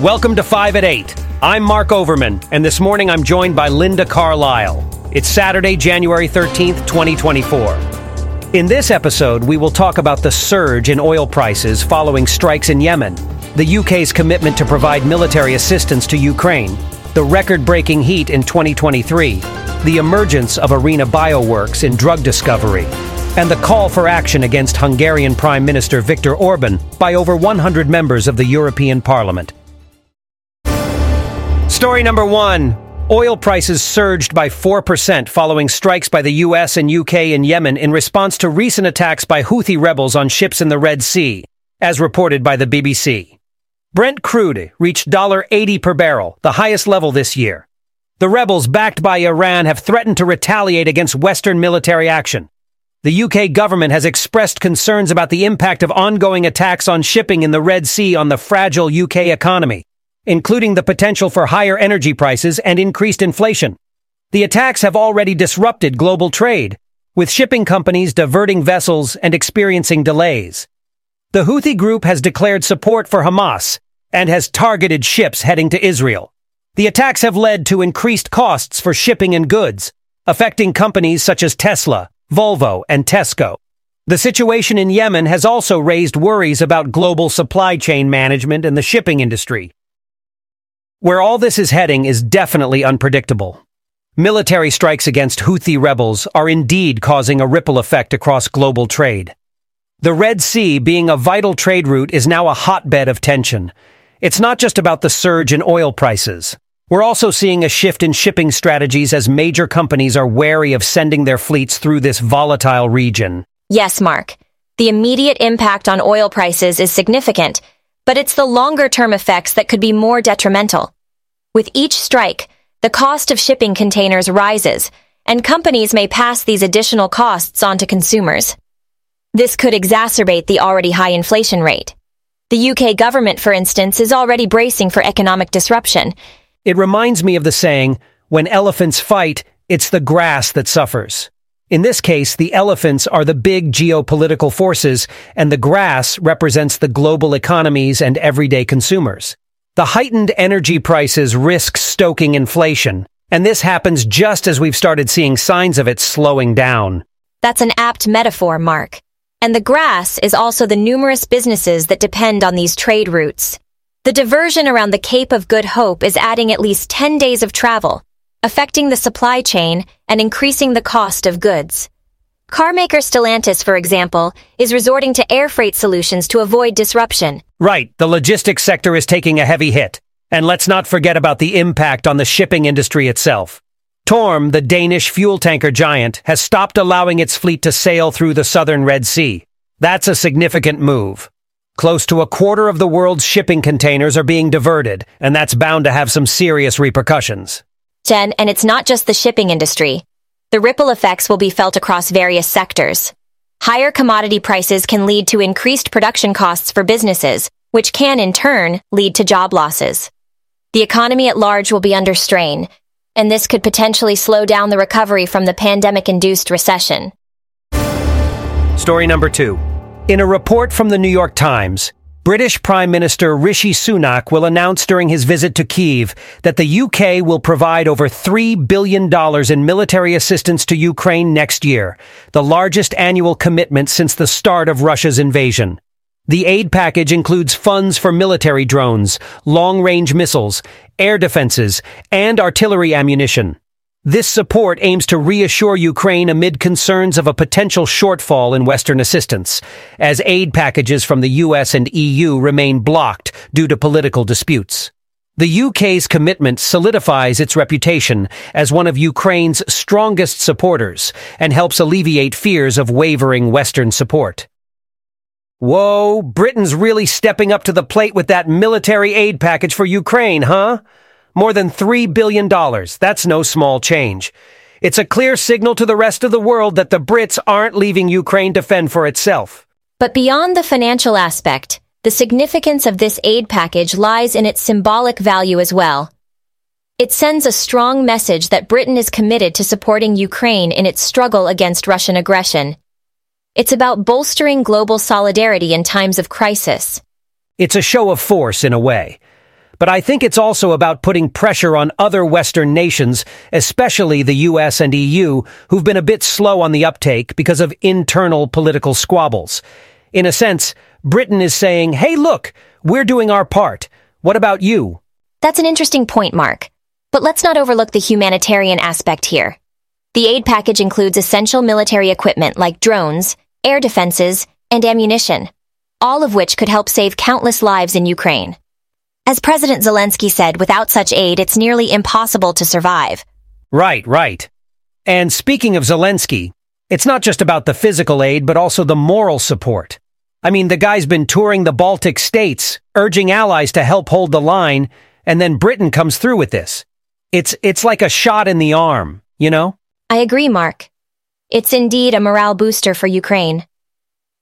Welcome to 5 at 8. I'm Mark Overman, and this morning I'm joined by Linda Carlisle. It's Saturday, January 13th, 2024. In this episode, we will talk about the surge in oil prices following strikes in Yemen, the UK's commitment to provide military assistance to Ukraine, the record breaking heat in 2023, the emergence of Arena Bioworks in drug discovery, and the call for action against Hungarian Prime Minister Viktor Orban by over 100 members of the European Parliament. Story number one. Oil prices surged by 4% following strikes by the US and UK in Yemen in response to recent attacks by Houthi rebels on ships in the Red Sea, as reported by the BBC. Brent crude reached $80 per barrel, the highest level this year. The rebels backed by Iran have threatened to retaliate against Western military action. The UK government has expressed concerns about the impact of ongoing attacks on shipping in the Red Sea on the fragile UK economy, including the potential for higher energy prices and increased inflation. The attacks have already disrupted global trade, with shipping companies diverting vessels and experiencing delays. The Houthi group has declared support for Hamas and has targeted ships heading to Israel. The attacks have led to increased costs for shipping and goods, affecting companies such as Tesla, Volvo, and Tesco. The situation in Yemen has also raised worries about global supply chain management and the shipping industry. Where all this is heading is definitely unpredictable. Military strikes against Houthi rebels are indeed causing a ripple effect across global trade. The Red Sea, being a vital trade route, is now a hotbed of tension. It's not just about the surge in oil prices. We're also seeing a shift in shipping strategies as major companies are wary of sending their fleets through this volatile region. Yes, Mark. The immediate impact on oil prices is significant, but it's the longer-term effects that could be more detrimental. With each strike, the cost of shipping containers rises, and companies may pass these additional costs on to consumers. This could exacerbate the already high inflation rate. The UK government, for instance, is already bracing for economic disruption. It reminds me of the saying, when elephants fight, it's the grass that suffers. In this case, the elephants are the big geopolitical forces, and the grass represents the global economies and everyday consumers. The heightened energy prices risk stoking inflation, and this happens just as we've started seeing signs of it slowing down. That's an apt metaphor, Mark. And the grass is also the numerous businesses that depend on these trade routes. The diversion around the Cape of Good Hope is adding at least 10 days of travel, affecting the supply chain and increasing the cost of goods. Carmaker Stellantis, for example, is resorting to air freight solutions to avoid disruption. Right, the logistics sector is taking a heavy hit. And let's not forget about the impact on the shipping industry itself. Torm, the Danish fuel tanker giant, has stopped allowing its fleet to sail through the southern Red Sea. That's a significant move. Close to a quarter of the world's shipping containers are being diverted, and that's bound to have some serious repercussions. Jen, and it's not just the shipping industry. The ripple effects will be felt across various sectors. Higher commodity prices can lead to increased production costs for businesses, which can in turn lead to job losses. The economy at large will be under strain, and this could potentially slow down the recovery from the pandemic-induced recession. Story number two. In a report from the New York Times, British Prime Minister Rishi Sunak will announce during his visit to Kiev that the UK will provide over $3 billion in military assistance to Ukraine next year, the largest annual commitment since the start of Russia's invasion. The aid package includes funds for military drones, long-range missiles, air defenses, and artillery ammunition. This support aims to reassure Ukraine amid concerns of a potential shortfall in Western assistance, as aid packages from the US and EU remain blocked due to political disputes. The UK's commitment solidifies its reputation as one of Ukraine's strongest supporters and helps alleviate fears of wavering Western support. Whoa, Britain's really stepping up to the plate with that military aid package for Ukraine, huh? More than $3 billion. That's no small change. It's a clear signal to the rest of the world that the Brits aren't leaving Ukraine to fend for itself. But beyond the financial aspect, the significance of this aid package lies in its symbolic value as well. It sends a strong message that Britain is committed to supporting Ukraine in its struggle against Russian aggression it's about bolstering global solidarity in times of crisis. It's a show of force in a way. But I think it's also about putting pressure on other Western nations, especially the US and EU, who've been a bit slow on the uptake because of internal political squabbles. In a sense, Britain is saying, hey look, we're doing our part. What about you? That's an interesting point, Mark. But let's not overlook the humanitarian aspect here. The aid package includes essential military equipment like drones, air defenses, and ammunition, all of which could help save countless lives in Ukraine. As President Zelensky said, without such aid, it's nearly impossible to survive. Right, right. And speaking of Zelensky, it's not just about the physical aid, but also the moral support. I mean, the guy's been touring the Baltic states, urging allies to help hold the line, and then Britain comes through with this. It's, it's like a shot in the arm, you know? I agree, Mark. It's indeed a morale booster for Ukraine.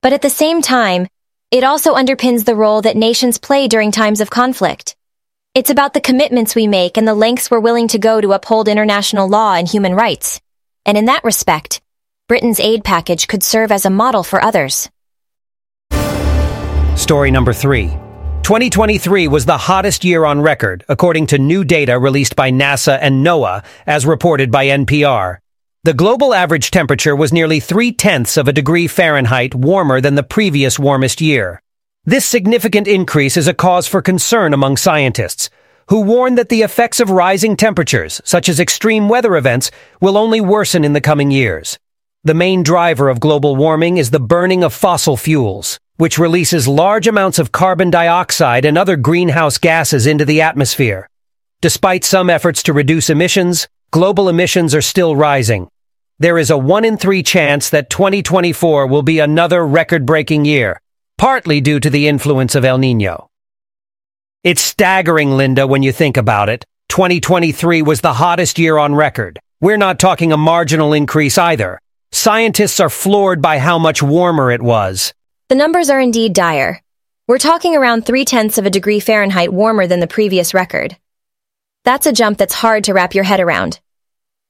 But at the same time, it also underpins the role that nations play during times of conflict. It's about the commitments we make and the lengths we're willing to go to uphold international law and human rights. And in that respect, Britain's aid package could serve as a model for others. Story number three. 2023 was the hottest year on record, according to new data released by NASA and NOAA, as reported by NPR. The global average temperature was nearly three-tenths of a degree Fahrenheit warmer than the previous warmest year. This significant increase is a cause for concern among scientists, who warn that the effects of rising temperatures, such as extreme weather events, will only worsen in the coming years. The main driver of global warming is the burning of fossil fuels, which releases large amounts of carbon dioxide and other greenhouse gases into the atmosphere. Despite some efforts to reduce emissions, global emissions are still rising. There is a 1 in 3 chance that 2024 will be another record-breaking year, partly due to the influence of El Nino. It's staggering, Linda, when you think about it. 2023 was the hottest year on record. We're not talking a marginal increase either. Scientists are floored by how much warmer it was. The numbers are indeed dire. We're talking around three tenths of a degree Fahrenheit warmer than the previous record. That's a jump that's hard to wrap your head around.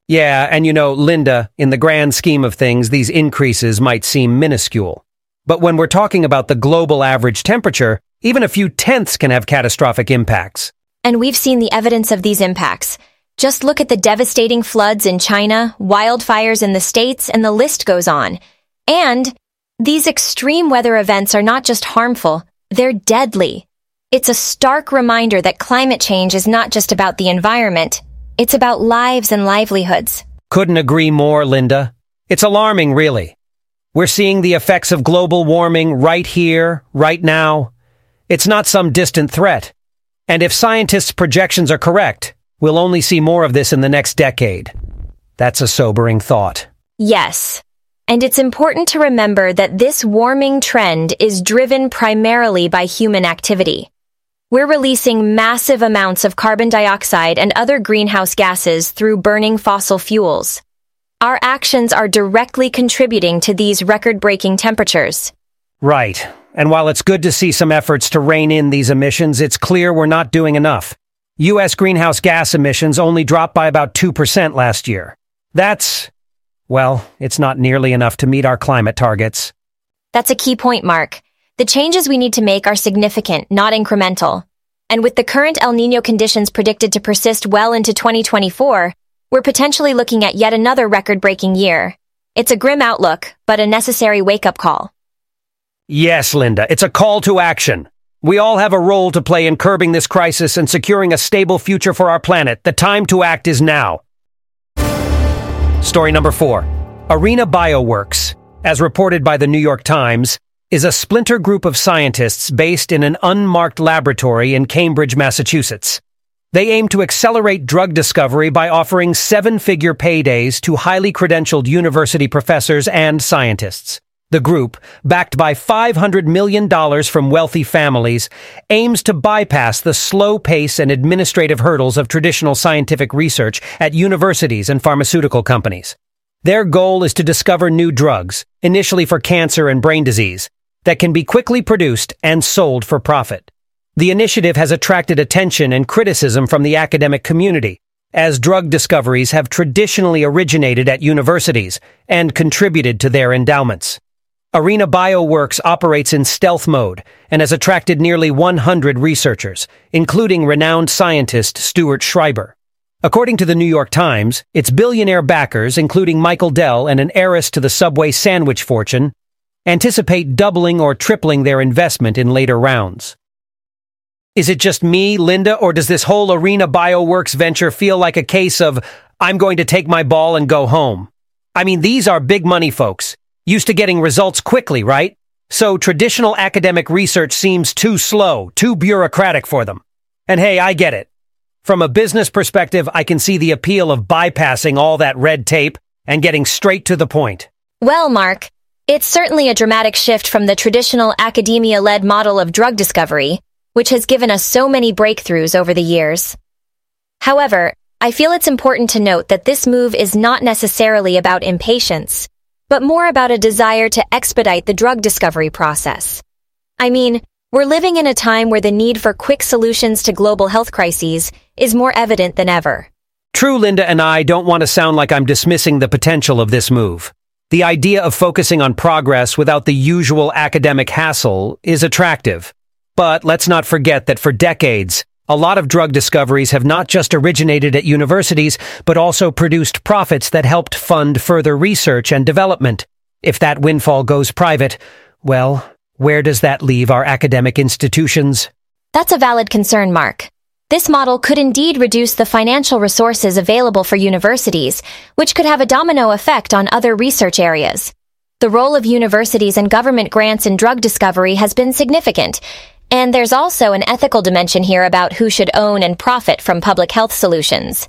Yeah, and you know, Linda, in the grand scheme of things, these increases might seem minuscule. But when we're talking about the global average temperature, even a few tenths can have catastrophic impacts. And we've seen the evidence of these impacts. Just look at the devastating floods in China, wildfires in the States, and the list goes on. And these extreme weather events are not just harmful, they're deadly. It's a stark reminder that climate change is not just about the environment, it's about lives and livelihoods. Couldn't agree more, Linda. It's alarming, really. We're seeing the effects of global warming right here, right now. It's not some distant threat. And if scientists' projections are correct, we'll only see more of this in the next decade. That's a sobering thought. Yes. And it's important to remember that this warming trend is driven primarily by human activity. We're releasing massive amounts of carbon dioxide and other greenhouse gases through burning fossil fuels. Our actions are directly contributing to these record-breaking temperatures. Right. And while it's good to see some efforts to rein in these emissions, it's clear we're not doing enough. U.S. greenhouse gas emissions only dropped by about 2% last year. That's, well, it's not nearly enough to meet our climate targets. That's a key point, Mark. The changes we need to make are significant, not incremental. And with the current El Nino conditions predicted to persist well into 2024, we're potentially looking at yet another record-breaking year. It's a grim outlook, but a necessary wake-up call. Yes, Linda, it's a call to action. We all have a role to play in curbing this crisis and securing a stable future for our planet. The time to act is now. Story number four. Arena Bioworks, as reported by the New York Times, is a splinter group of scientists based in an unmarked laboratory in Cambridge, Massachusetts. They aim to accelerate drug discovery by offering seven-figure paydays to highly credentialed university professors and scientists. The group, backed by $500 million from wealthy families, aims to bypass the slow pace and administrative hurdles of traditional scientific research at universities and pharmaceutical companies. Their goal is to discover new drugs, initially for cancer and brain disease, that can be quickly produced and sold for profit. The initiative has attracted attention and criticism from the academic community, as drug discoveries have traditionally originated at universities and contributed to their endowments. Arena Bioworks operates in stealth mode and has attracted nearly 100 researchers, including renowned scientist Stuart Schreiber. According to the New York Times, its billionaire backers, including Michael Dell and an heiress to the Subway sandwich fortune, anticipate doubling or tripling their investment in later rounds. Is it just me, Linda, or does this whole Arena Bioworks venture feel like a case of, I'm going to take my ball and go home? I mean, these are big money folks, used to getting results quickly, right? So traditional academic research seems too slow, too bureaucratic for them. And hey, I get it. From a business perspective, I can see the appeal of bypassing all that red tape and getting straight to the point. Well, Mark, it's certainly a dramatic shift from the traditional academia-led model of drug discovery, which has given us so many breakthroughs over the years. However, I feel it's important to note that this move is not necessarily about impatience, but more about a desire to expedite the drug discovery process. I mean, we're living in a time where the need for quick solutions to global health crises is more evident than ever. True, Linda and I don't want to sound like I'm dismissing the potential of this move. The idea of focusing on progress without the usual academic hassle is attractive. But let's not forget that for decades, a lot of drug discoveries have not just originated at universities, but also produced profits that helped fund further research and development. If that windfall goes private, well, where does that leave our academic institutions? That's a valid concern, Mark. This model could indeed reduce the financial resources available for universities, which could have a domino effect on other research areas. The role of universities and government grants in drug discovery has been significant, and there's also an ethical dimension here about who should own and profit from public health solutions.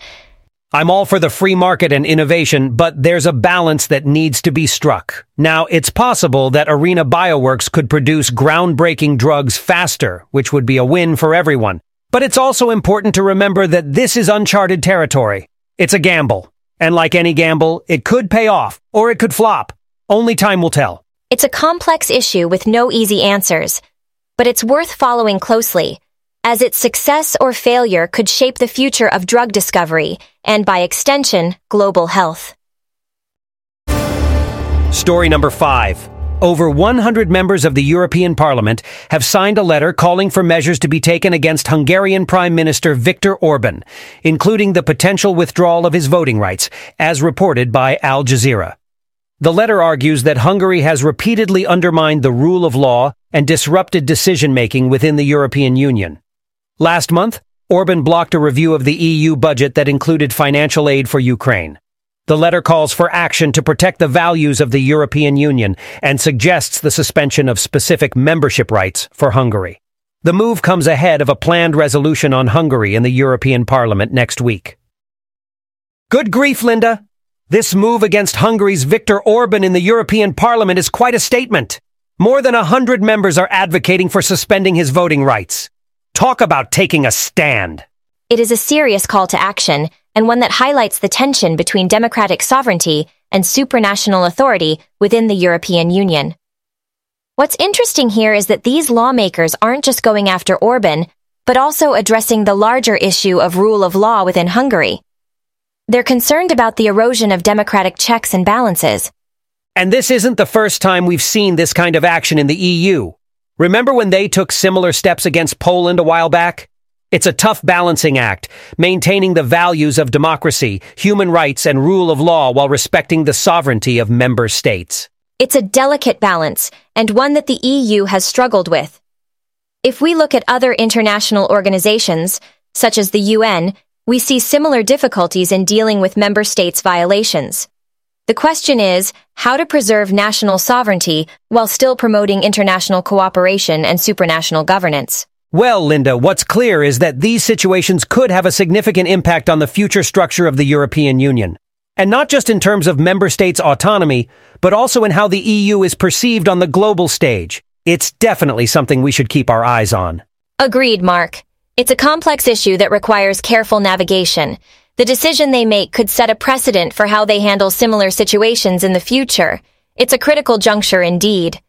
I'm all for the free market and innovation, but there's a balance that needs to be struck. Now, it's possible that Arena Bioworks could produce groundbreaking drugs faster, which would be a win for everyone. But it's also important to remember that this is uncharted territory. It's a gamble. And like any gamble, it could pay off, or it could flop. Only time will tell. It's a complex issue with no easy answers but it's worth following closely, as its success or failure could shape the future of drug discovery and, by extension, global health. Story number five. Over 100 members of the European Parliament have signed a letter calling for measures to be taken against Hungarian Prime Minister Viktor Orban, including the potential withdrawal of his voting rights, as reported by Al Jazeera. The letter argues that Hungary has repeatedly undermined the rule of law and disrupted decision-making within the European Union. Last month, Orban blocked a review of the EU budget that included financial aid for Ukraine. The letter calls for action to protect the values of the European Union and suggests the suspension of specific membership rights for Hungary. The move comes ahead of a planned resolution on Hungary in the European Parliament next week. Good grief, Linda! This move against Hungary's Viktor Orban in the European Parliament is quite a statement. More than a hundred members are advocating for suspending his voting rights. Talk about taking a stand. It is a serious call to action, and one that highlights the tension between democratic sovereignty and supranational authority within the European Union. What's interesting here is that these lawmakers aren't just going after Orban, but also addressing the larger issue of rule of law within Hungary. They're concerned about the erosion of democratic checks and balances. And this isn't the first time we've seen this kind of action in the EU. Remember when they took similar steps against Poland a while back? It's a tough balancing act, maintaining the values of democracy, human rights, and rule of law while respecting the sovereignty of member states. It's a delicate balance, and one that the EU has struggled with. If we look at other international organizations, such as the UN, we see similar difficulties in dealing with member states' violations. The question is how to preserve national sovereignty while still promoting international cooperation and supranational governance. Well, Linda, what's clear is that these situations could have a significant impact on the future structure of the European Union. And not just in terms of member states' autonomy, but also in how the EU is perceived on the global stage. It's definitely something we should keep our eyes on. Agreed, Mark. It's a complex issue that requires careful navigation. The decision they make could set a precedent for how they handle similar situations in the future. It's a critical juncture indeed.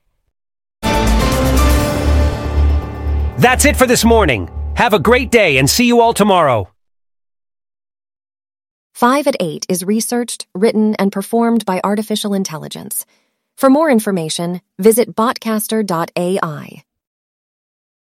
That's it for this morning. Have a great day and see you all tomorrow. 5 at 8 is researched, written, and performed by artificial intelligence. For more information, visit botcaster.ai.